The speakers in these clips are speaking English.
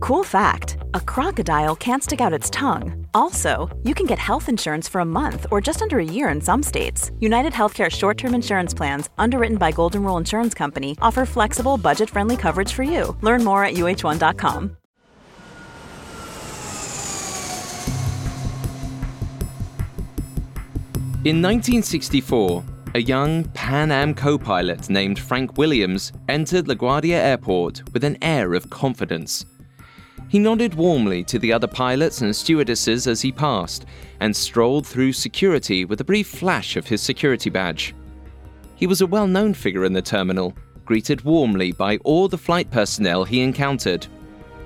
Cool fact a crocodile can't stick out its tongue. Also, you can get health insurance for a month or just under a year in some states. United Healthcare short term insurance plans, underwritten by Golden Rule Insurance Company, offer flexible, budget friendly coverage for you. Learn more at uh1.com. In 1964, a young Pan Am co pilot named Frank Williams entered LaGuardia Airport with an air of confidence. He nodded warmly to the other pilots and stewardesses as he passed and strolled through security with a brief flash of his security badge. He was a well known figure in the terminal, greeted warmly by all the flight personnel he encountered.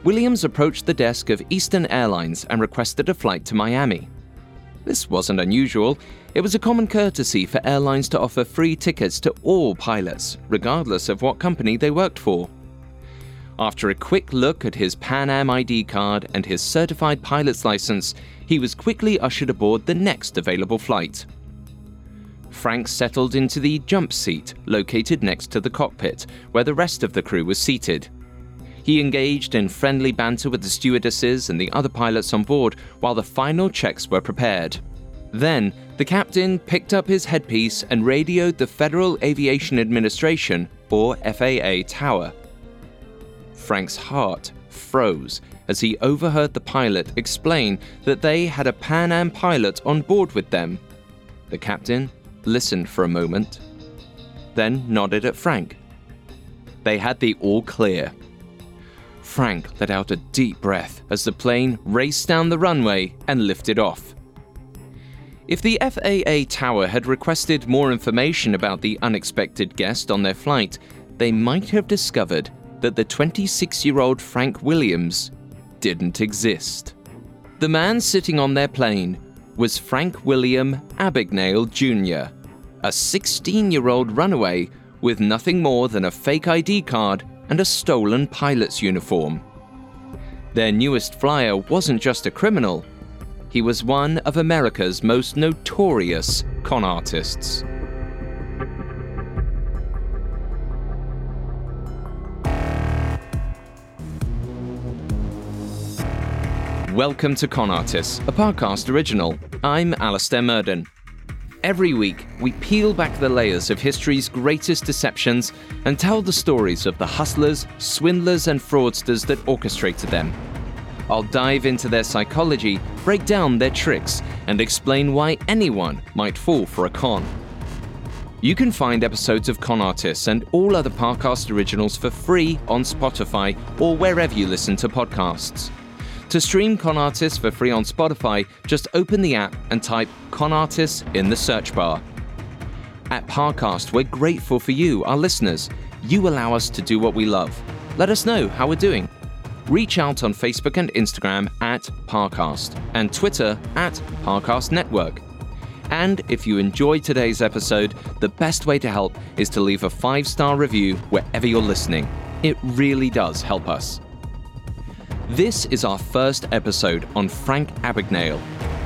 Williams approached the desk of Eastern Airlines and requested a flight to Miami. This wasn't unusual. It was a common courtesy for airlines to offer free tickets to all pilots, regardless of what company they worked for. After a quick look at his Pan Am ID card and his certified pilot's license, he was quickly ushered aboard the next available flight. Frank settled into the jump seat located next to the cockpit, where the rest of the crew was seated. He engaged in friendly banter with the stewardesses and the other pilots on board while the final checks were prepared. Then, the captain picked up his headpiece and radioed the Federal Aviation Administration, or FAA, tower. Frank's heart froze as he overheard the pilot explain that they had a Pan Am pilot on board with them. The captain listened for a moment, then nodded at Frank. They had the all clear. Frank let out a deep breath as the plane raced down the runway and lifted off. If the FAA tower had requested more information about the unexpected guest on their flight, they might have discovered that the 26 year old Frank Williams didn't exist. The man sitting on their plane was Frank William Abagnale Jr., a 16 year old runaway with nothing more than a fake ID card and a stolen pilot's uniform. Their newest flyer wasn't just a criminal, he was one of America's most notorious con artists. Welcome to Con Artists, a podcast original. I'm Alastair Murden. Every week, we peel back the layers of history's greatest deceptions and tell the stories of the hustlers, swindlers, and fraudsters that orchestrated them. I'll dive into their psychology, break down their tricks, and explain why anyone might fall for a con. You can find episodes of Con Artists and all other Parcast originals for free on Spotify or wherever you listen to podcasts. To stream Con Artists for free on Spotify, just open the app and type Con Artists in the search bar. At Parcast, we're grateful for you, our listeners. You allow us to do what we love. Let us know how we're doing. Reach out on Facebook and Instagram at Parcast and Twitter at Parcast Network. And if you enjoyed today's episode, the best way to help is to leave a five star review wherever you're listening. It really does help us. This is our first episode on Frank Abagnale,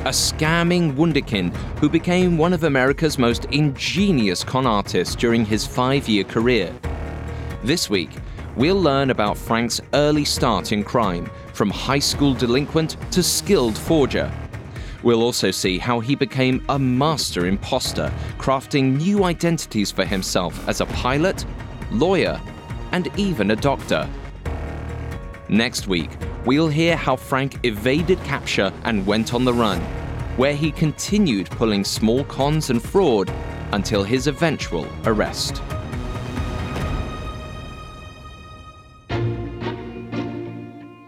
a scamming wunderkind who became one of America's most ingenious con artists during his five year career. This week, we'll learn about Frank's early start in crime, from high school delinquent to skilled forger. We'll also see how he became a master imposter, crafting new identities for himself as a pilot, lawyer, and even a doctor. Next week, we'll hear how Frank evaded capture and went on the run, where he continued pulling small cons and fraud until his eventual arrest.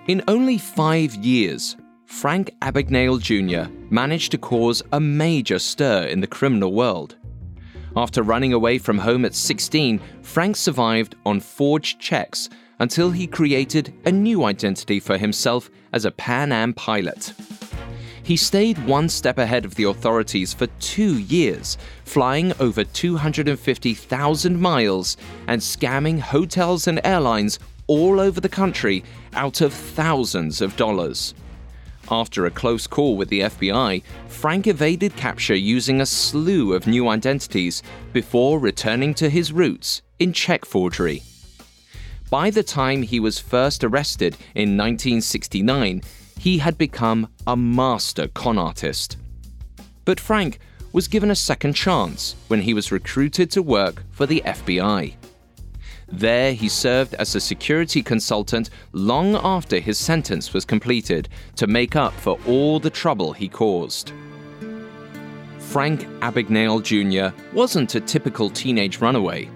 In only five years, Frank Abagnale Jr. managed to cause a major stir in the criminal world. After running away from home at 16, Frank survived on forged checks until he created a new identity for himself as a Pan Am pilot. He stayed one step ahead of the authorities for two years, flying over 250,000 miles and scamming hotels and airlines all over the country out of thousands of dollars. After a close call with the FBI, Frank evaded capture using a slew of new identities before returning to his roots in check forgery. By the time he was first arrested in 1969, he had become a master con artist. But Frank was given a second chance when he was recruited to work for the FBI. There, he served as a security consultant long after his sentence was completed to make up for all the trouble he caused. Frank Abagnale Jr. wasn't a typical teenage runaway.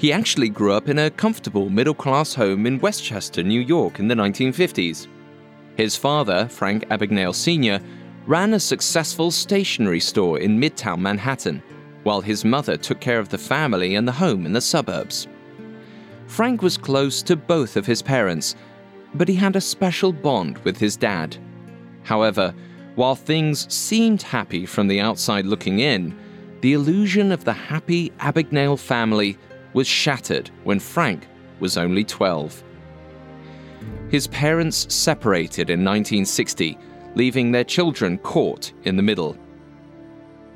He actually grew up in a comfortable middle class home in Westchester, New York in the 1950s. His father, Frank Abagnale Sr., ran a successful stationery store in Midtown Manhattan, while his mother took care of the family and the home in the suburbs. Frank was close to both of his parents, but he had a special bond with his dad. However, while things seemed happy from the outside looking in, the illusion of the happy Abagnale family was shattered when Frank was only 12. His parents separated in 1960, leaving their children caught in the middle.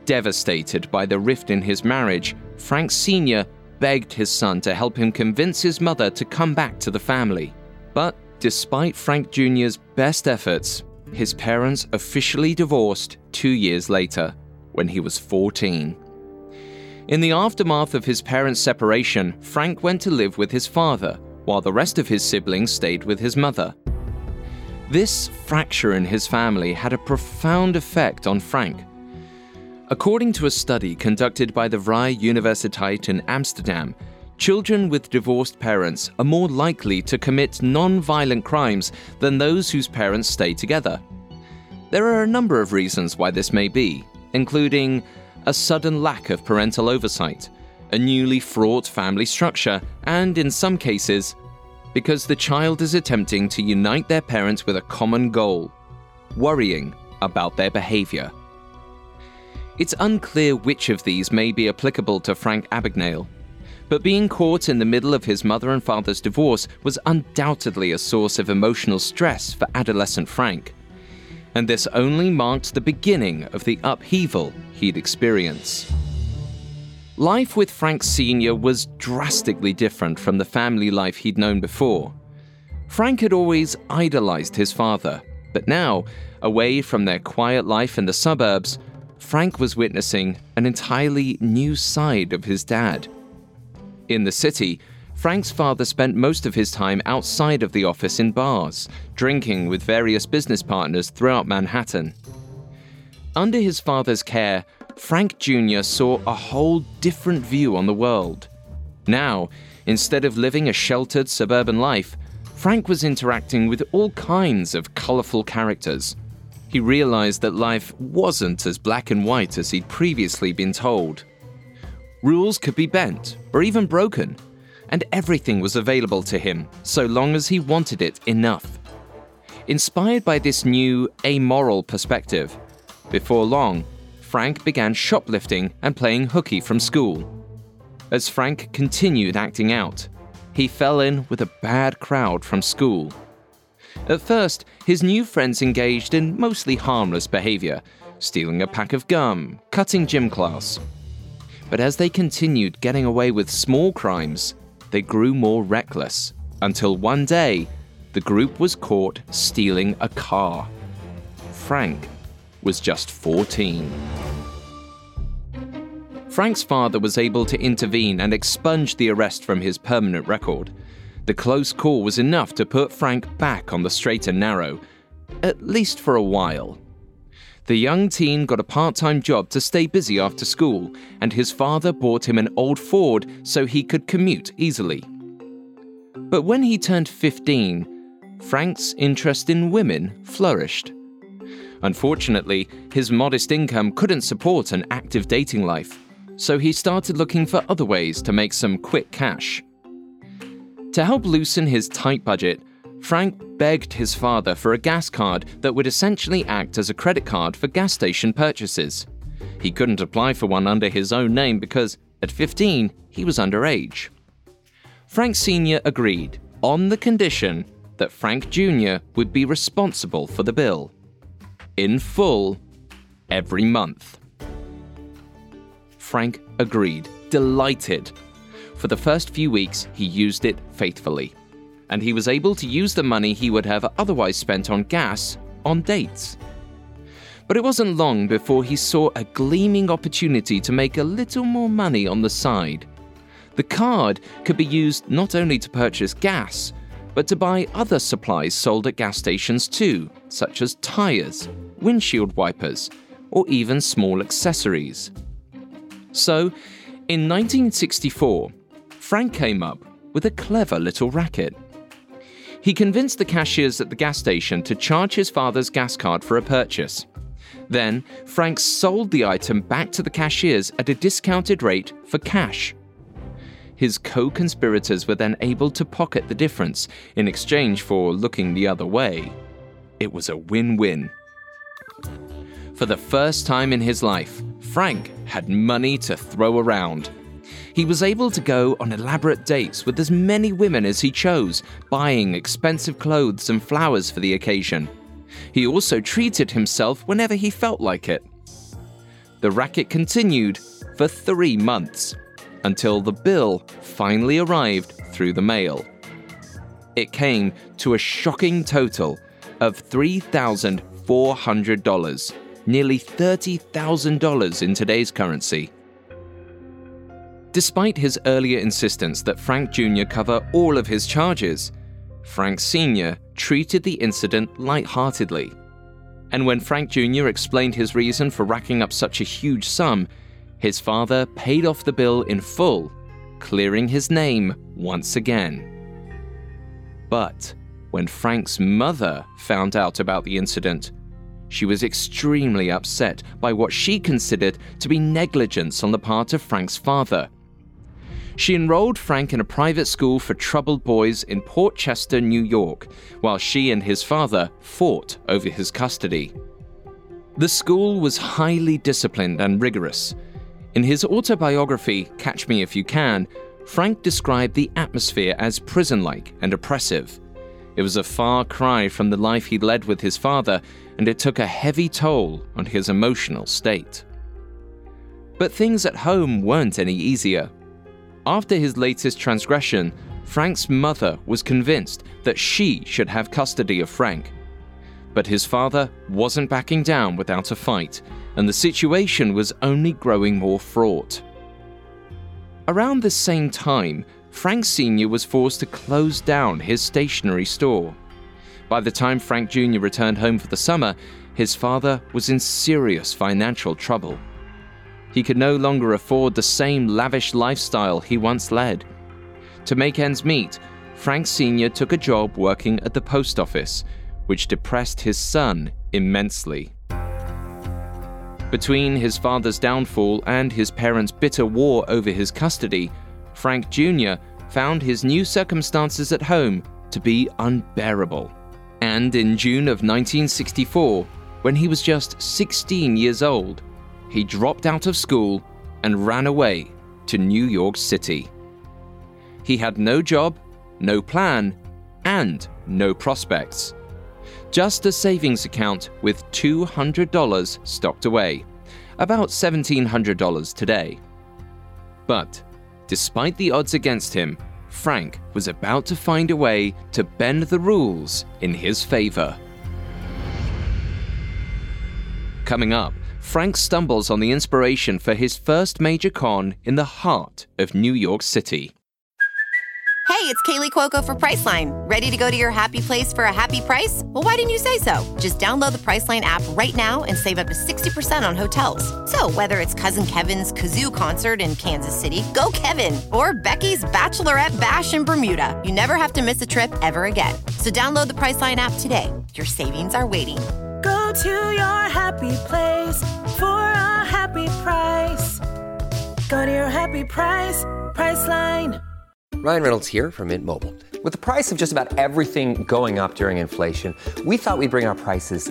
Devastated by the rift in his marriage, Frank Sr begged his son to help him convince his mother to come back to the family. But despite Frank Jr.'s best efforts, his parents officially divorced two years later, when he was 14. In the aftermath of his parents' separation, Frank went to live with his father, while the rest of his siblings stayed with his mother. This fracture in his family had a profound effect on Frank, According to a study conducted by the Vrije Universiteit in Amsterdam, children with divorced parents are more likely to commit non violent crimes than those whose parents stay together. There are a number of reasons why this may be, including a sudden lack of parental oversight, a newly fraught family structure, and in some cases, because the child is attempting to unite their parents with a common goal worrying about their behavior. It's unclear which of these may be applicable to Frank Abagnale, but being caught in the middle of his mother and father's divorce was undoubtedly a source of emotional stress for adolescent Frank. And this only marked the beginning of the upheaval he'd experience. Life with Frank Sr. was drastically different from the family life he'd known before. Frank had always idolized his father, but now, away from their quiet life in the suburbs, Frank was witnessing an entirely new side of his dad. In the city, Frank's father spent most of his time outside of the office in bars, drinking with various business partners throughout Manhattan. Under his father's care, Frank Jr. saw a whole different view on the world. Now, instead of living a sheltered suburban life, Frank was interacting with all kinds of colorful characters he realized that life wasn't as black and white as he'd previously been told. Rules could be bent or even broken, and everything was available to him so long as he wanted it enough. Inspired by this new, amoral perspective, before long, Frank began shoplifting and playing hooky from school. As Frank continued acting out, he fell in with a bad crowd from school at first, his new friends engaged in mostly harmless behavior, stealing a pack of gum, cutting gym class. But as they continued getting away with small crimes, they grew more reckless, until one day, the group was caught stealing a car. Frank was just 14. Frank's father was able to intervene and expunge the arrest from his permanent record. The close call was enough to put Frank back on the straight and narrow, at least for a while. The young teen got a part time job to stay busy after school, and his father bought him an old Ford so he could commute easily. But when he turned 15, Frank's interest in women flourished. Unfortunately, his modest income couldn't support an active dating life, so he started looking for other ways to make some quick cash. To help loosen his tight budget, Frank begged his father for a gas card that would essentially act as a credit card for gas station purchases. He couldn't apply for one under his own name because, at 15, he was underage. Frank Sr. agreed, on the condition that Frank Jr. would be responsible for the bill. In full, every month. Frank agreed, delighted. For the first few weeks, he used it faithfully. And he was able to use the money he would have otherwise spent on gas on dates. But it wasn't long before he saw a gleaming opportunity to make a little more money on the side. The card could be used not only to purchase gas, but to buy other supplies sold at gas stations too, such as tyres, windshield wipers, or even small accessories. So, in 1964, Frank came up with a clever little racket. He convinced the cashiers at the gas station to charge his father's gas card for a purchase. Then, Frank sold the item back to the cashiers at a discounted rate for cash. His co conspirators were then able to pocket the difference in exchange for looking the other way. It was a win win. For the first time in his life, Frank had money to throw around. He was able to go on elaborate dates with as many women as he chose, buying expensive clothes and flowers for the occasion. He also treated himself whenever he felt like it. The racket continued for three months until the bill finally arrived through the mail. It came to a shocking total of $3,400, nearly $30,000 in today's currency. Despite his earlier insistence that Frank Jr. cover all of his charges, Frank Sr. treated the incident lightheartedly. And when Frank Jr. explained his reason for racking up such a huge sum, his father paid off the bill in full, clearing his name once again. But when Frank's mother found out about the incident, she was extremely upset by what she considered to be negligence on the part of Frank's father. She enrolled Frank in a private school for troubled boys in Port Chester, New York, while she and his father fought over his custody. The school was highly disciplined and rigorous. In his autobiography, Catch Me If You Can, Frank described the atmosphere as prison like and oppressive. It was a far cry from the life he led with his father, and it took a heavy toll on his emotional state. But things at home weren't any easier. After his latest transgression, Frank's mother was convinced that she should have custody of Frank. But his father wasn't backing down without a fight, and the situation was only growing more fraught. Around the same time, Frank Sr. was forced to close down his stationery store. By the time Frank Jr. returned home for the summer, his father was in serious financial trouble. He could no longer afford the same lavish lifestyle he once led. To make ends meet, Frank Sr. took a job working at the post office, which depressed his son immensely. Between his father's downfall and his parents' bitter war over his custody, Frank Jr. found his new circumstances at home to be unbearable. And in June of 1964, when he was just 16 years old, he dropped out of school and ran away to New York City. He had no job, no plan, and no prospects. Just a savings account with $200 stocked away, about $1,700 today. But, despite the odds against him, Frank was about to find a way to bend the rules in his favor. Coming up, Frank stumbles on the inspiration for his first major con in the heart of New York City. Hey, it's Kaley Cuoco for Priceline. Ready to go to your happy place for a happy price? Well, why didn't you say so? Just download the Priceline app right now and save up to 60% on hotels. So, whether it's Cousin Kevin's Kazoo concert in Kansas City, go Kevin, or Becky's Bachelorette Bash in Bermuda, you never have to miss a trip ever again. So, download the Priceline app today. Your savings are waiting. Go to your happy place for a happy price. Go to your happy price, Priceline. Ryan Reynolds here from Mint Mobile. With the price of just about everything going up during inflation, we thought we'd bring our prices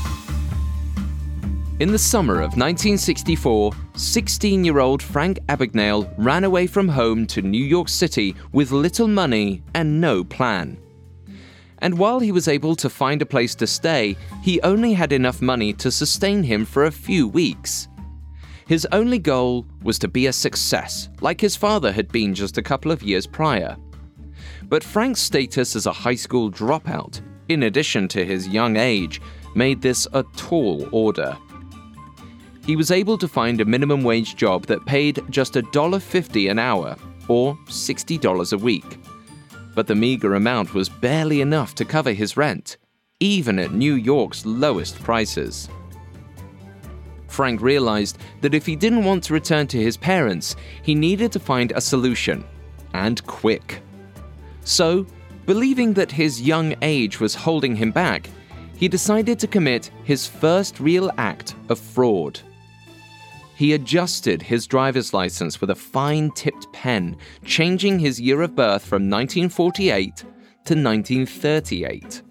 In the summer of 1964, 16 year old Frank Abagnale ran away from home to New York City with little money and no plan. And while he was able to find a place to stay, he only had enough money to sustain him for a few weeks. His only goal was to be a success, like his father had been just a couple of years prior. But Frank's status as a high school dropout, in addition to his young age, made this a tall order. He was able to find a minimum wage job that paid just $1.50 an hour, or $60 a week. But the meager amount was barely enough to cover his rent, even at New York's lowest prices. Frank realized that if he didn't want to return to his parents, he needed to find a solution, and quick. So, believing that his young age was holding him back, he decided to commit his first real act of fraud. He adjusted his driver's license with a fine tipped pen, changing his year of birth from 1948 to 1938.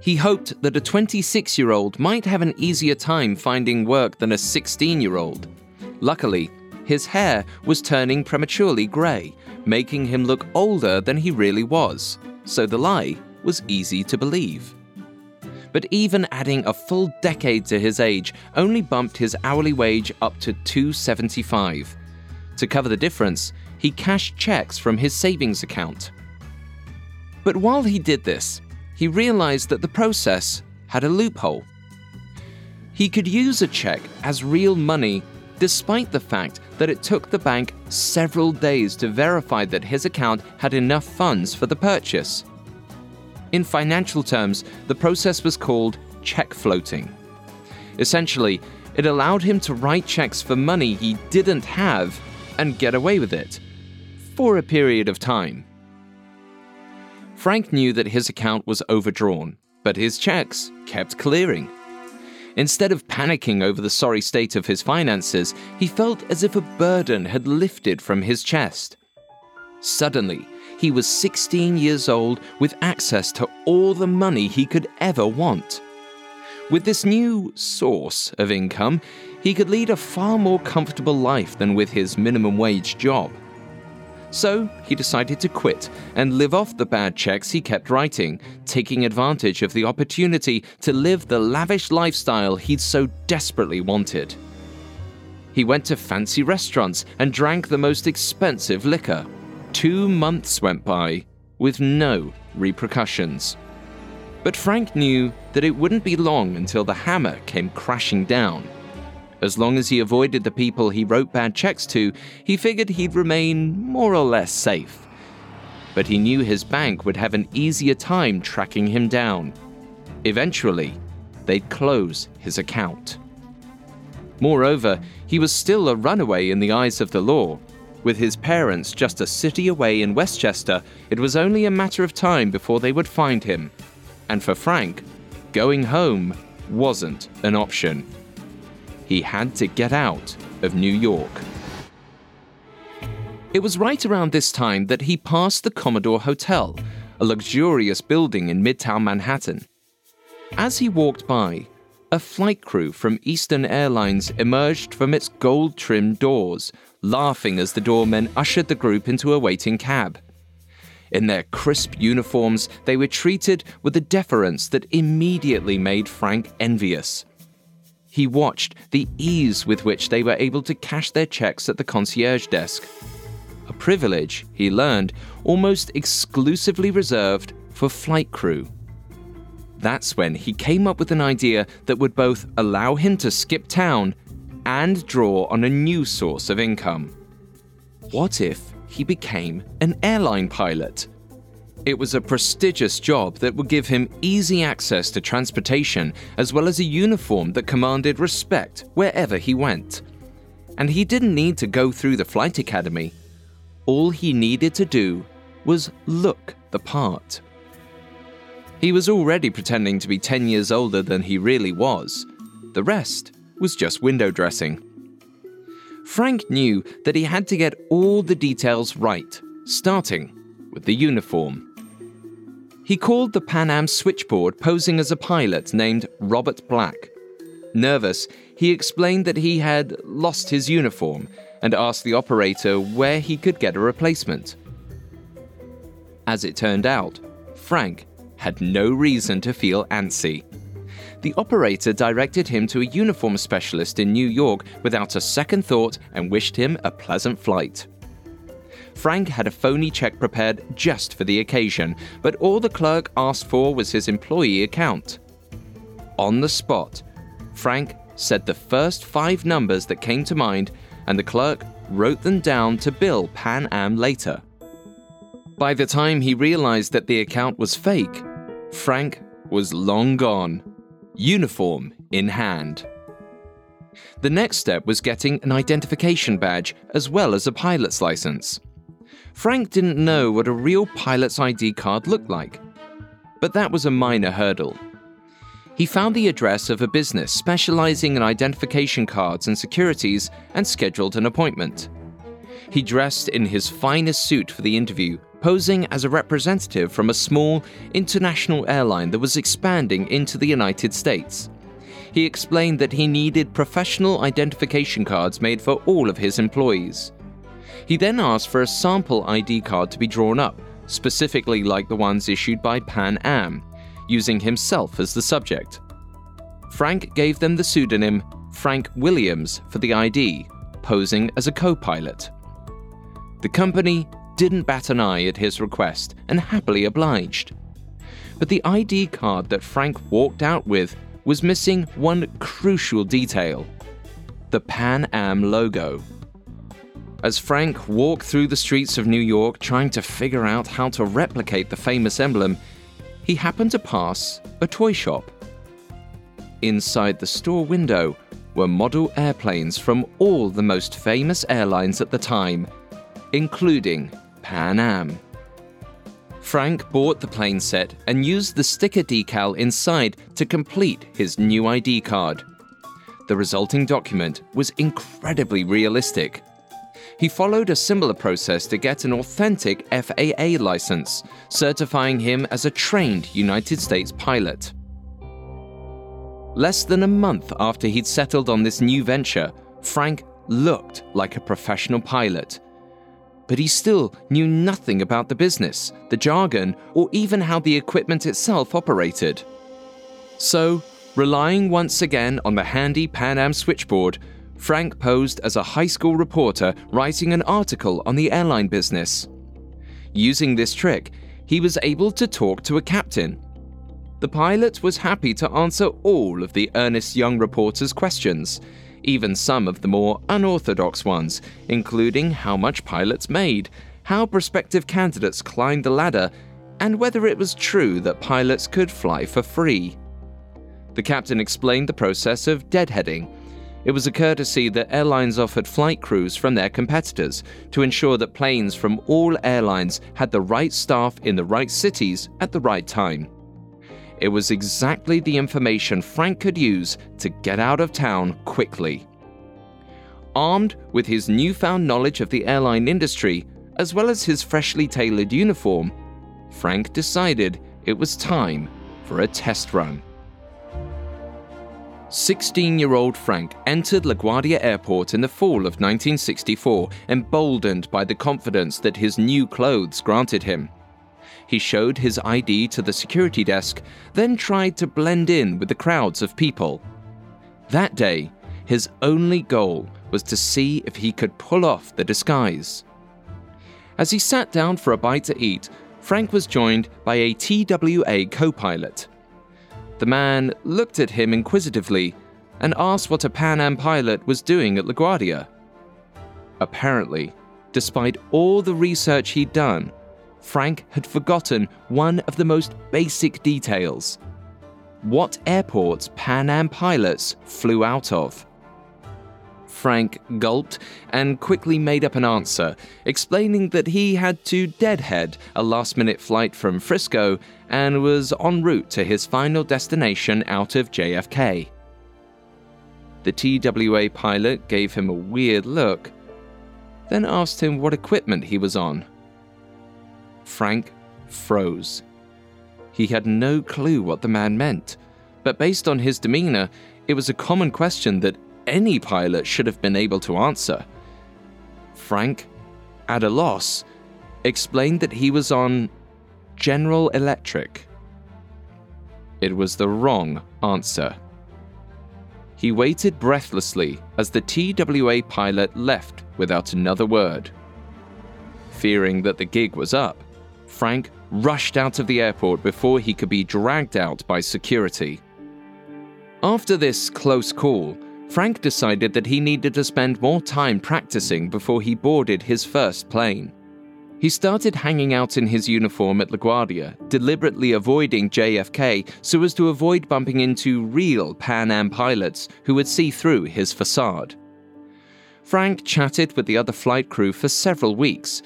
He hoped that a 26 year old might have an easier time finding work than a 16 year old. Luckily, his hair was turning prematurely grey, making him look older than he really was, so the lie was easy to believe. But even adding a full decade to his age only bumped his hourly wage up to 275. To cover the difference, he cashed checks from his savings account. But while he did this, he realized that the process had a loophole. He could use a check as real money despite the fact that it took the bank several days to verify that his account had enough funds for the purchase. In financial terms, the process was called check floating. Essentially, it allowed him to write checks for money he didn't have and get away with it for a period of time. Frank knew that his account was overdrawn, but his checks kept clearing. Instead of panicking over the sorry state of his finances, he felt as if a burden had lifted from his chest. Suddenly, he was 16 years old with access to all the money he could ever want. With this new source of income, he could lead a far more comfortable life than with his minimum wage job. So he decided to quit and live off the bad checks he kept writing, taking advantage of the opportunity to live the lavish lifestyle he'd so desperately wanted. He went to fancy restaurants and drank the most expensive liquor. Two months went by with no repercussions. But Frank knew that it wouldn't be long until the hammer came crashing down. As long as he avoided the people he wrote bad checks to, he figured he'd remain more or less safe. But he knew his bank would have an easier time tracking him down. Eventually, they'd close his account. Moreover, he was still a runaway in the eyes of the law. With his parents just a city away in Westchester, it was only a matter of time before they would find him. And for Frank, going home wasn't an option he had to get out of New York. It was right around this time that he passed the Commodore Hotel, a luxurious building in Midtown Manhattan. As he walked by, a flight crew from Eastern Airlines emerged from its gold trimmed doors, laughing as the doormen ushered the group into a waiting cab. In their crisp uniforms, they were treated with a deference that immediately made Frank envious. He watched the ease with which they were able to cash their checks at the concierge desk. A privilege, he learned, almost exclusively reserved for flight crew. That's when he came up with an idea that would both allow him to skip town and draw on a new source of income. What if he became an airline pilot? It was a prestigious job that would give him easy access to transportation as well as a uniform that commanded respect wherever he went. And he didn't need to go through the flight academy. All he needed to do was look the part. He was already pretending to be 10 years older than he really was. The rest was just window dressing. Frank knew that he had to get all the details right, starting with the uniform. He called the Pan Am switchboard posing as a pilot named Robert Black. Nervous, he explained that he had lost his uniform and asked the operator where he could get a replacement. As it turned out, Frank had no reason to feel antsy. The operator directed him to a uniform specialist in New York without a second thought and wished him a pleasant flight. Frank had a phony check prepared just for the occasion, but all the clerk asked for was his employee account. On the spot, Frank said the first five numbers that came to mind, and the clerk wrote them down to bill Pan Am later. By the time he realized that the account was fake, Frank was long gone, uniform in hand. The next step was getting an identification badge as well as a pilot's license. Frank didn't know what a real pilot's ID card looked like, but that was a minor hurdle. He found the address of a business specializing in identification cards and securities and scheduled an appointment. He dressed in his finest suit for the interview posing as a representative from a small international airline that was expanding into the United States. He explained that he needed professional identification cards made for all of his employees. He then asked for a sample ID card to be drawn up, specifically like the ones issued by Pan Am, using himself as the subject. Frank gave them the pseudonym Frank Williams for the ID, posing as a co pilot. The company didn't bat an eye at his request and happily obliged. But the ID card that Frank walked out with was missing one crucial detail the Pan Am logo. As Frank walked through the streets of New York trying to figure out how to replicate the famous emblem, he happened to pass a toy shop. Inside the store window were model airplanes from all the most famous airlines at the time, including Pan Am. Frank bought the plane set and used the sticker decal inside to complete his new ID card. The resulting document was incredibly realistic. He followed a similar process to get an authentic FAA license, certifying him as a trained United States pilot. Less than a month after he'd settled on this new venture, Frank looked like a professional pilot but he still knew nothing about the business, the jargon, or even how the equipment itself operated. So, relying once again on the handy Pan Am switchboard, Frank posed as a high school reporter writing an article on the airline business. Using this trick, he was able to talk to a captain. The pilot was happy to answer all of the earnest young reporter's questions, even some of the more unorthodox ones, including how much pilots made, how prospective candidates climbed the ladder, and whether it was true that pilots could fly for free. The captain explained the process of deadheading. It was a courtesy that airlines offered flight crews from their competitors to ensure that planes from all airlines had the right staff in the right cities at the right time. It was exactly the information Frank could use to get out of town quickly. Armed with his newfound knowledge of the airline industry, as well as his freshly tailored uniform, Frank decided it was time for a test run. 16 year old Frank entered LaGuardia Airport in the fall of 1964, emboldened by the confidence that his new clothes granted him. He showed his ID to the security desk, then tried to blend in with the crowds of people. That day, his only goal was to see if he could pull off the disguise. As he sat down for a bite to eat, Frank was joined by a TWA co pilot. The man looked at him inquisitively and asked what a Pan Am pilot was doing at LaGuardia. Apparently, despite all the research he'd done, Frank had forgotten one of the most basic details what airports Pan Am pilots flew out of. Frank gulped and quickly made up an answer, explaining that he had to deadhead a last minute flight from Frisco and was en route to his final destination out of JFK. The TWA pilot gave him a weird look, then asked him what equipment he was on. Frank froze. He had no clue what the man meant, but based on his demeanor, it was a common question that any pilot should have been able to answer. Frank, at a loss, explained that he was on General Electric. It was the wrong answer. He waited breathlessly as the TWA pilot left without another word. Fearing that the gig was up, Frank rushed out of the airport before he could be dragged out by security. After this close call, Frank decided that he needed to spend more time practicing before he boarded his first plane. He started hanging out in his uniform at LaGuardia, deliberately avoiding JFK so as to avoid bumping into real Pan Am pilots who would see through his facade. Frank chatted with the other flight crew for several weeks.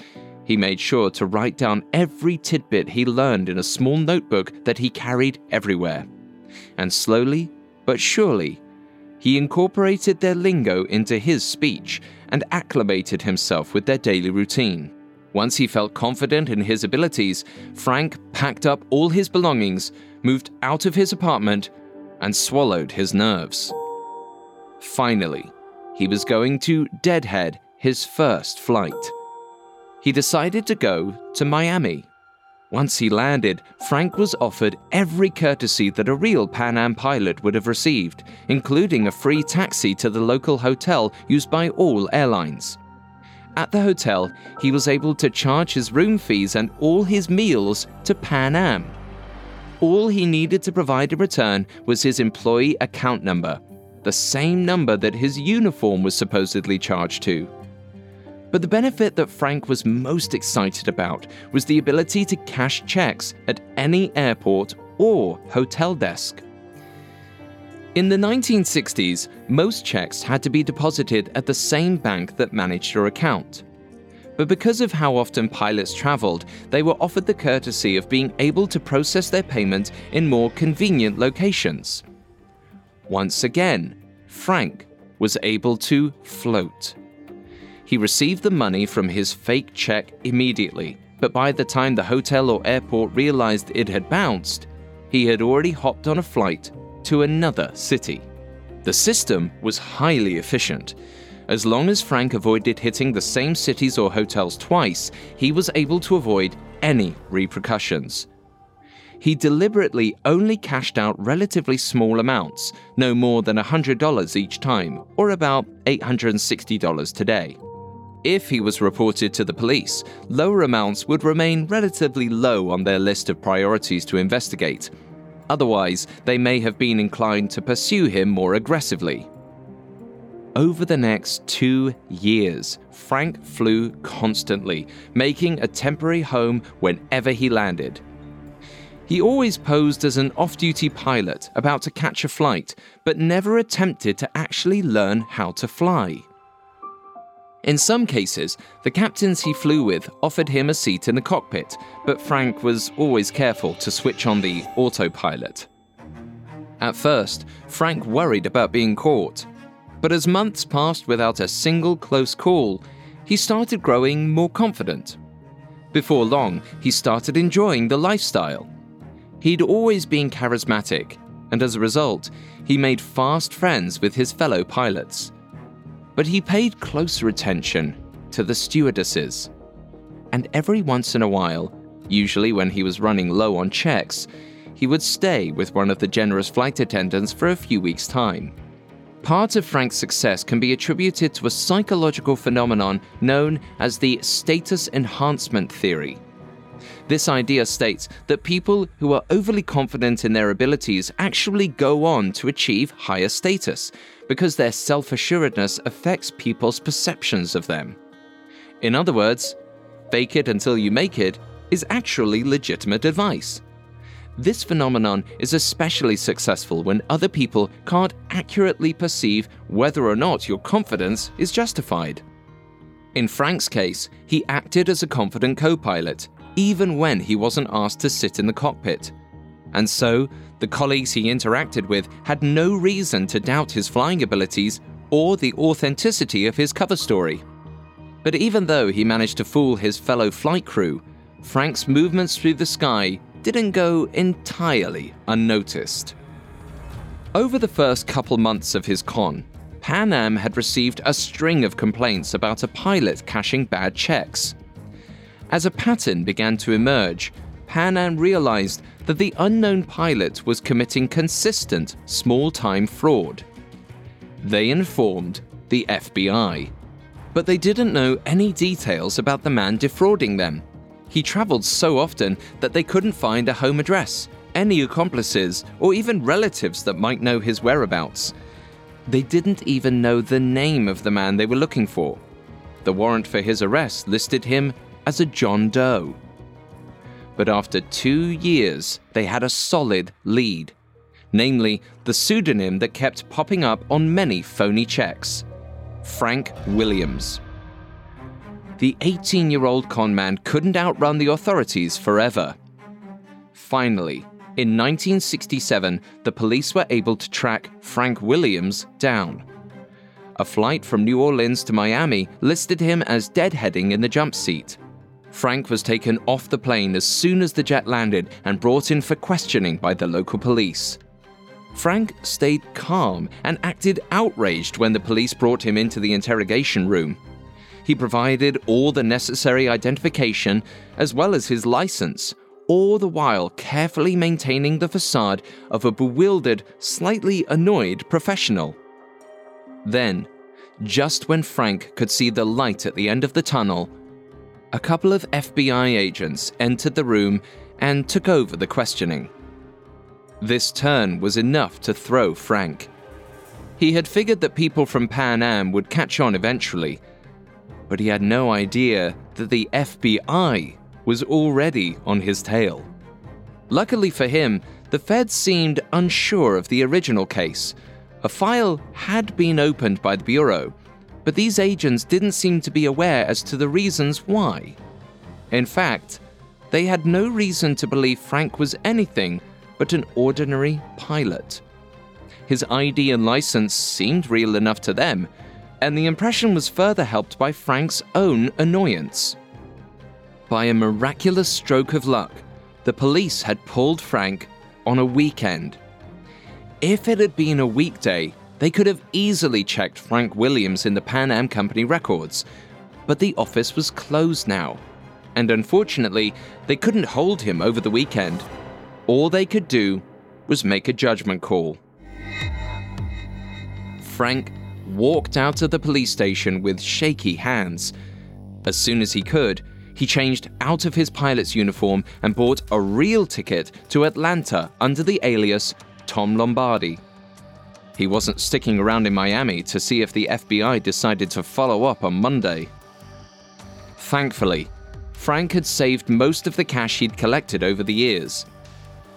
He made sure to write down every tidbit he learned in a small notebook that he carried everywhere. And slowly, but surely, he incorporated their lingo into his speech and acclimated himself with their daily routine. Once he felt confident in his abilities, Frank packed up all his belongings, moved out of his apartment, and swallowed his nerves. Finally, he was going to deadhead his first flight. He decided to go to Miami. Once he landed, Frank was offered every courtesy that a real Pan Am pilot would have received, including a free taxi to the local hotel used by all airlines. At the hotel, he was able to charge his room fees and all his meals to Pan Am. All he needed to provide in return was his employee account number, the same number that his uniform was supposedly charged to. But the benefit that Frank was most excited about was the ability to cash checks at any airport or hotel desk. In the 1960s, most checks had to be deposited at the same bank that managed your account. But because of how often pilots traveled, they were offered the courtesy of being able to process their payment in more convenient locations. Once again, Frank was able to float. He received the money from his fake check immediately, but by the time the hotel or airport realized it had bounced, he had already hopped on a flight to another city. The system was highly efficient. As long as Frank avoided hitting the same cities or hotels twice, he was able to avoid any repercussions. He deliberately only cashed out relatively small amounts, no more than $100 each time, or about $860 today. If he was reported to the police, lower amounts would remain relatively low on their list of priorities to investigate, Otherwise, they may have been inclined to pursue him more aggressively. Over the next two years, Frank flew constantly, making a temporary home whenever he landed. He always posed as an off duty pilot about to catch a flight, but never attempted to actually learn how to fly. In some cases, the captains he flew with offered him a seat in the cockpit, but Frank was always careful to switch on the autopilot. At first, Frank worried about being caught, but as months passed without a single close call, he started growing more confident. Before long, he started enjoying the lifestyle. He'd always been charismatic, and as a result, he made fast friends with his fellow pilots but he paid closer attention to the stewardesses. And every once in a while, Usually, when he was running low on checks, he would stay with one of the generous flight attendants for a few weeks' time. Part of Frank's success can be attributed to a psychological phenomenon known as the status enhancement theory. This idea states that people who are overly confident in their abilities actually go on to achieve higher status because their self assuredness affects people's perceptions of them. In other words, fake it until you make it is actually legitimate advice. This phenomenon is especially successful when other people can't accurately perceive whether or not your confidence is justified. In Frank's case, he acted as a confident co pilot, even when he wasn't asked to sit in the cockpit. And so, the colleagues he interacted with had no reason to doubt his flying abilities or the authenticity of his cover story. But even though he managed to fool his fellow flight crew, Frank's movements through the sky didn't go entirely unnoticed. Over the first couple months of his con, Pan Am had received a string of complaints about a pilot cashing bad checks. As a pattern began to emerge, Pan Am realized that the unknown pilot was committing consistent small time fraud. They informed the FBI, but they didn't know any details about the man defrauding them. He traveled so often that they couldn't find a home address, any accomplices, or even relatives that might know his whereabouts. They didn't even know the name of the man they were looking for. The warrant for his arrest listed him as a John Doe. But after two years, they had a solid lead, namely the pseudonym that kept popping up on many phony checks Frank Williams the 18 year old conman couldn't outrun the authorities forever. Finally, in 1967, the police were able to track Frank Williams down. A flight from New Orleans to Miami listed him as deadheading in the jump seat. Frank was taken off the plane as soon as the jet landed and brought in for questioning by the local police. Frank stayed calm and acted outraged when the police brought him into the interrogation room. He provided all the necessary identification as well as his license, all the while carefully maintaining the facade of a bewildered, slightly annoyed professional. Then, just when Frank could see the light at the end of the tunnel, a couple of FBI agents entered the room and took over the questioning. This turn was enough to throw Frank. He had figured that people from Pan Am would catch on eventually, but he had no idea that the FBI was already on his tail. Luckily for him, the feds seemed unsure of the original case. A file had been opened by the Bureau, but these agents didn't seem to be aware as to the reasons why. In fact, they had no reason to believe Frank was anything but an ordinary pilot. His ID and license seemed real enough to them, and the impression was further helped by Frank's own annoyance. By a miraculous stroke of luck, the police had pulled Frank on a weekend. If it had been a weekday, they could have easily checked Frank Williams in the Pan Am Company records, but the office was closed now, and unfortunately, they couldn't hold him over the weekend. All they could do was make a judgment call. Frank walked out of the police station with shaky hands. As soon as he could, he changed out of his pilot's uniform and bought a real ticket to Atlanta under the alias Tom Lombardi. He wasn't sticking around in Miami to see if the FBI decided to follow up on Monday. Thankfully, Frank had saved most of the cash he'd collected over the years.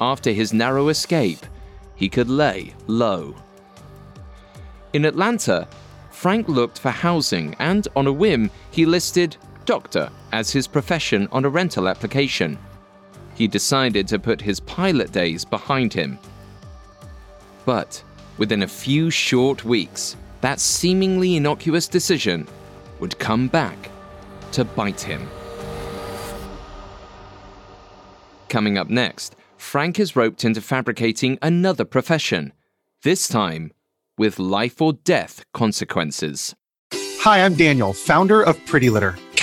After his narrow escape, he could lay low. In Atlanta, Frank looked for housing and, on a whim, he listed doctor as his profession on a rental application. He decided to put his pilot days behind him. But within a few short weeks, that seemingly innocuous decision would come back to bite him. Coming up next, Frank is roped into fabricating another profession, this time with life or death consequences. Hi, I'm Daniel, founder of Pretty Litter.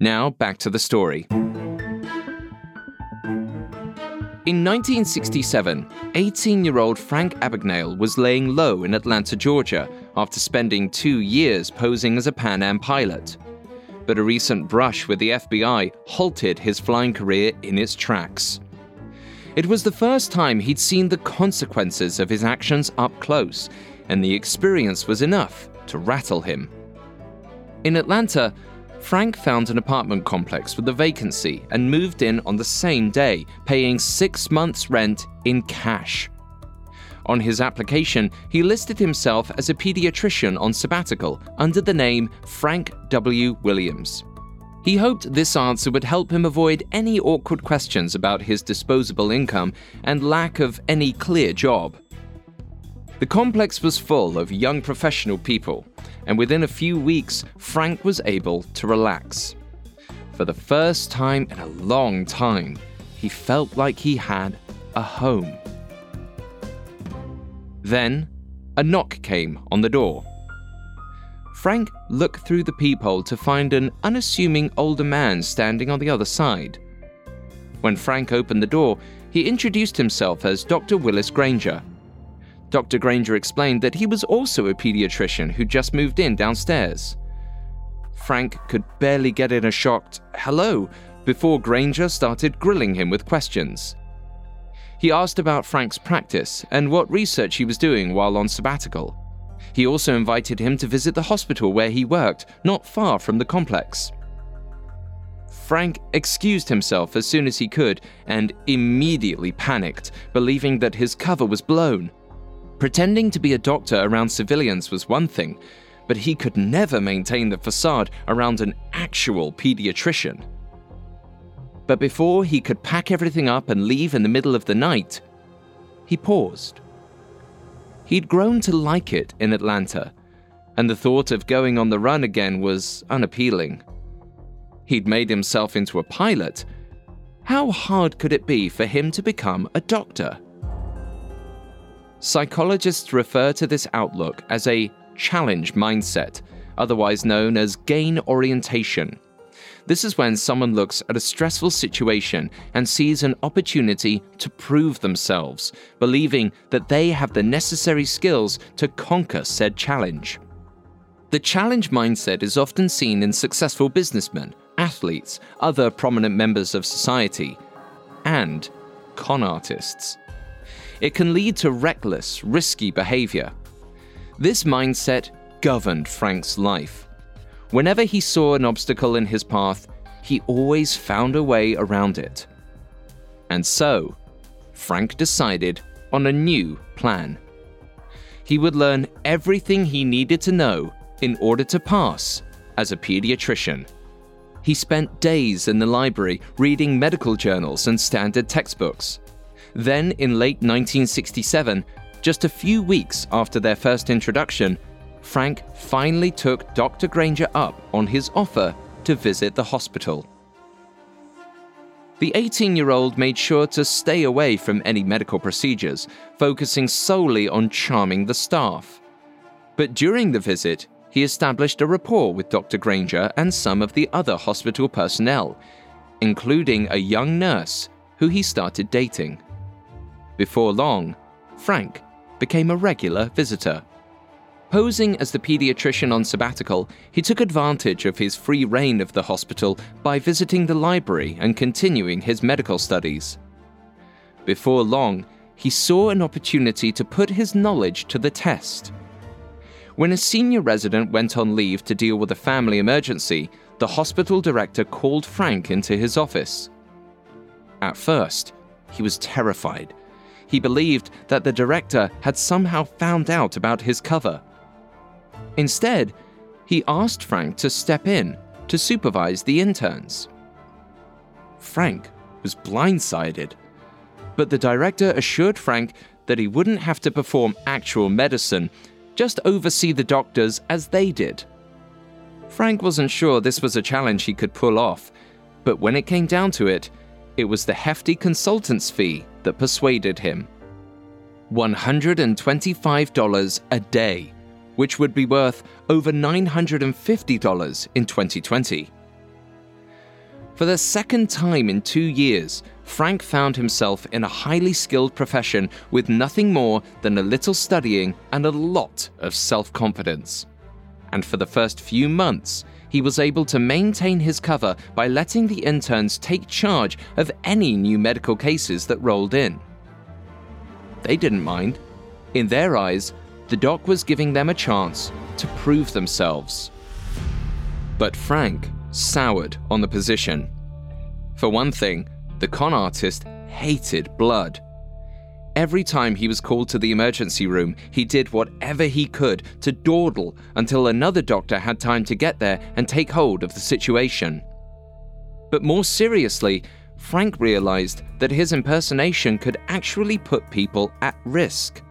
Now, back to the story. In 1967, 18 year old Frank Abagnale was laying low in Atlanta, Georgia, after spending two years posing as a Pan Am pilot. But a recent brush with the FBI halted his flying career in its tracks. It was the first time he'd seen the consequences of his actions up close, and the experience was enough to rattle him. In Atlanta, Frank found an apartment complex with a vacancy and moved in on the same day, paying six months' rent in cash. On his application, he listed himself as a pediatrician on sabbatical under the name Frank W. Williams. He hoped this answer would help him avoid any awkward questions about his disposable income and lack of any clear job. The complex was full of young professional people, and within a few weeks, Frank was able to relax. For the first time in a long time, he felt like he had a home. Then, a knock came on the door. Frank looked through the peephole to find an unassuming older man standing on the other side. When Frank opened the door, he introduced himself as Dr. Willis Granger. Dr. Granger explained that he was also a pediatrician who just moved in downstairs. Frank could barely get in a shocked hello before Granger started grilling him with questions. He asked about Frank's practice and what research he was doing while on sabbatical. He also invited him to visit the hospital where he worked, not far from the complex. Frank excused himself as soon as he could and immediately panicked, believing that his cover was blown. Pretending to be a doctor around civilians was one thing, but he could never maintain the facade around an actual pediatrician. But before he could pack everything up and leave in the middle of the night, he paused. He'd grown to like it in Atlanta, and the thought of going on the run again was unappealing. He'd made himself into a pilot. How hard could it be for him to become a doctor? Psychologists refer to this outlook as a challenge mindset, otherwise known as gain orientation. This is when someone looks at a stressful situation and sees an opportunity to prove themselves, believing that they have the necessary skills to conquer said challenge. The challenge mindset is often seen in successful businessmen, athletes, other prominent members of society, and con artists. It can lead to reckless, risky behavior. This mindset governed Frank's life. Whenever he saw an obstacle in his path, he always found a way around it. And so, Frank decided on a new plan. He would learn everything he needed to know in order to pass as a pediatrician. He spent days in the library reading medical journals and standard textbooks. Then, in late 1967, just a few weeks after their first introduction, Frank finally took Dr. Granger up on his offer to visit the hospital. The 18 year old made sure to stay away from any medical procedures, focusing solely on charming the staff. But during the visit, he established a rapport with Dr. Granger and some of the other hospital personnel, including a young nurse who he started dating. Before long, Frank became a regular visitor. Posing as the pediatrician on sabbatical, he took advantage of his free reign of the hospital by visiting the library and continuing his medical studies. Before long, he saw an opportunity to put his knowledge to the test. When a senior resident went on leave to deal with a family emergency, the hospital director called Frank into his office. At first, he was terrified. He believed that the director had somehow found out about his cover. Instead, he asked Frank to step in to supervise the interns. Frank was blindsided, but the director assured Frank that he wouldn't have to perform actual medicine, just oversee the doctors as they did. Frank wasn't sure this was a challenge he could pull off, but when it came down to it, it was the hefty consultant's fee that persuaded him. $125 a day, which would be worth over $950 in 2020. For the second time in two years, Frank found himself in a highly skilled profession with nothing more than a little studying and a lot of self confidence. And for the first few months, he was able to maintain his cover by letting the interns take charge of any new medical cases that rolled in. They didn't mind. In their eyes, the doc was giving them a chance to prove themselves. But Frank soured on the position. For one thing, the con artist hated blood. Every time he was called to the emergency room, he did whatever he could to dawdle until another doctor had time to get there and take hold of the situation. But more seriously, Frank realized that his impersonation could actually put people at risk.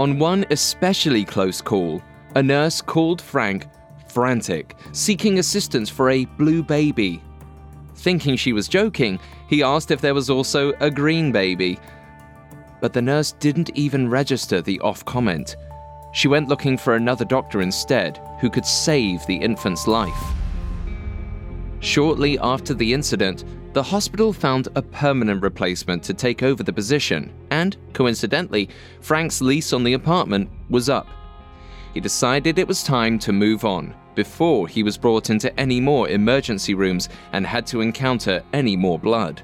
On one especially close call, a nurse called Frank frantic, seeking assistance for a blue baby. Thinking she was joking, he asked if there was also a green baby. But the nurse didn't even register the off comment. She went looking for another doctor instead who could save the infant's life. Shortly after the incident, the hospital found a permanent replacement to take over the position, and, coincidentally, Frank's lease on the apartment was up. He decided it was time to move on before he was brought into any more emergency rooms and had to encounter any more blood.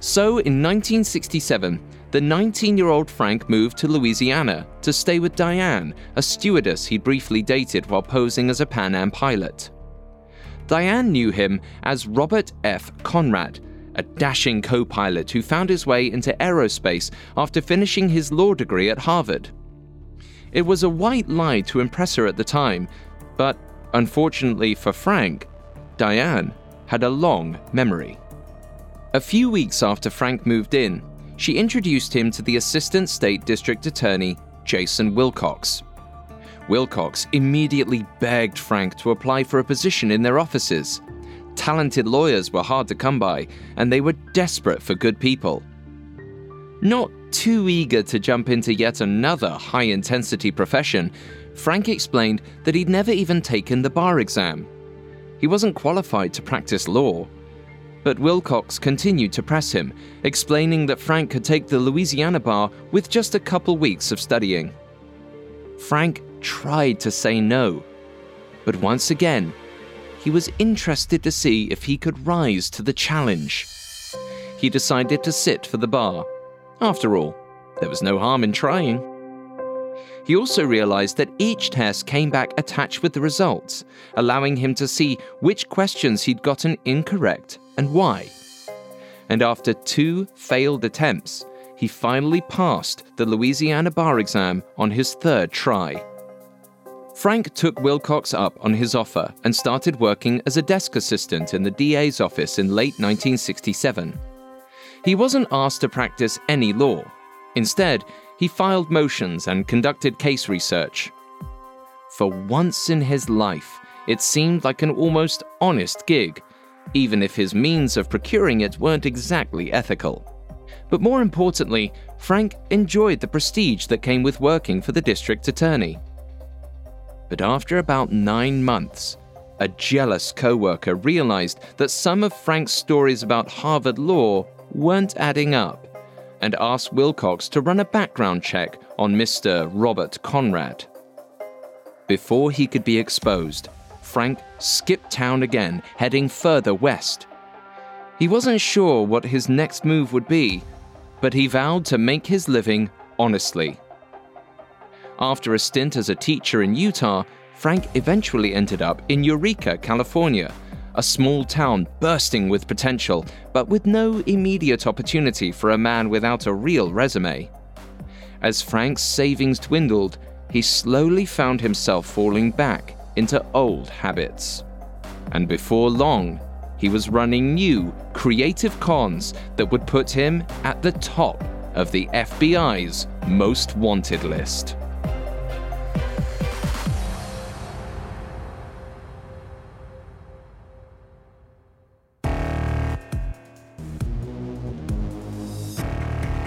So, in 1967, the 19 year old Frank moved to Louisiana to stay with Diane, a stewardess he briefly dated while posing as a Pan Am pilot. Diane knew him as Robert F. Conrad, a dashing co pilot who found his way into aerospace after finishing his law degree at Harvard. It was a white lie to impress her at the time, but unfortunately for Frank, Diane had a long memory. A few weeks after Frank moved in, she introduced him to the Assistant State District Attorney, Jason Wilcox. Wilcox immediately begged Frank to apply for a position in their offices. Talented lawyers were hard to come by, and they were desperate for good people. Not too eager to jump into yet another high intensity profession, Frank explained that he'd never even taken the bar exam. He wasn't qualified to practice law. But Wilcox continued to press him, explaining that Frank could take the Louisiana bar with just a couple weeks of studying. Frank tried to say no, but once again, he was interested to see if he could rise to the challenge. He decided to sit for the bar. After all, there was no harm in trying. He also realized that each test came back attached with the results, allowing him to see which questions he'd gotten incorrect and why. And after two failed attempts, he finally passed the Louisiana bar exam on his third try. Frank took Wilcox up on his offer and started working as a desk assistant in the DA's office in late 1967. He wasn't asked to practice any law. Instead, he filed motions and conducted case research. For once in his life, it seemed like an almost honest gig, even if his means of procuring it weren't exactly ethical. But more importantly, Frank enjoyed the prestige that came with working for the district attorney. But after about nine months, a jealous coworker realized that some of Frank's stories about Harvard law weren't adding up and asked Wilcox to run a background check on Mr. Robert Conrad. Before he could be exposed, Frank skipped town again, heading further west. He wasn't sure what his next move would be, but he vowed to make his living honestly. After a stint as a teacher in Utah, Frank eventually ended up in Eureka, California, a small town bursting with potential, but with no immediate opportunity for a man without a real resume. As Frank's savings dwindled, he slowly found himself falling back into old habits. And before long, he was running new, creative cons that would put him at the top of the FBI's most wanted list.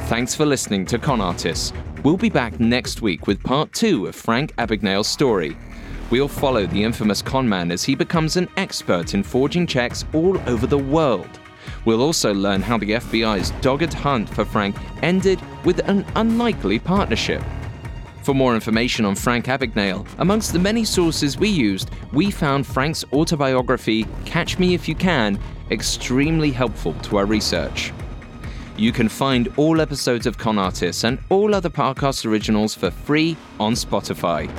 Thanks for listening to Con Artists. We'll be back next week with part two of Frank Abagnale's story. We'll follow the infamous conman as he becomes an expert in forging checks all over the world. We'll also learn how the FBI's dogged hunt for Frank ended with an unlikely partnership. For more information on Frank Abagnale, amongst the many sources we used, we found Frank's autobiography, Catch Me If You Can, extremely helpful to our research. You can find all episodes of Con Artists and all other podcast originals for free on Spotify.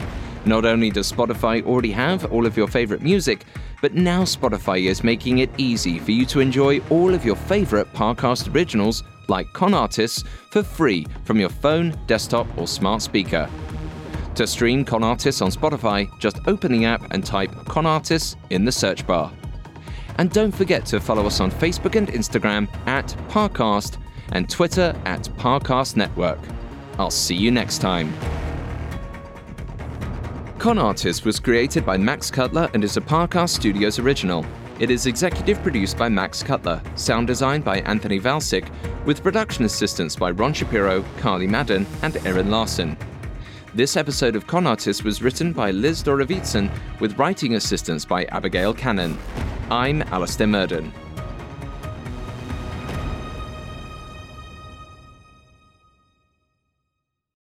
Not only does Spotify already have all of your favorite music, but now Spotify is making it easy for you to enjoy all of your favorite podcast originals like Con Artists for free from your phone, desktop, or smart speaker. To stream Con Artists on Spotify, just open the app and type Con Artists in the search bar. And don't forget to follow us on Facebook and Instagram at Parcast and Twitter at Parcast Network. I'll see you next time. Con Artist was created by Max Cutler and is a Parcast Studios original. It is executive produced by Max Cutler, sound designed by Anthony Vilchis, with production assistance by Ron Shapiro, Carly Madden, and Erin Larson. This episode of Con Artist was written by Liz Dorovitson with writing assistance by Abigail Cannon. I'm Alastair Murden.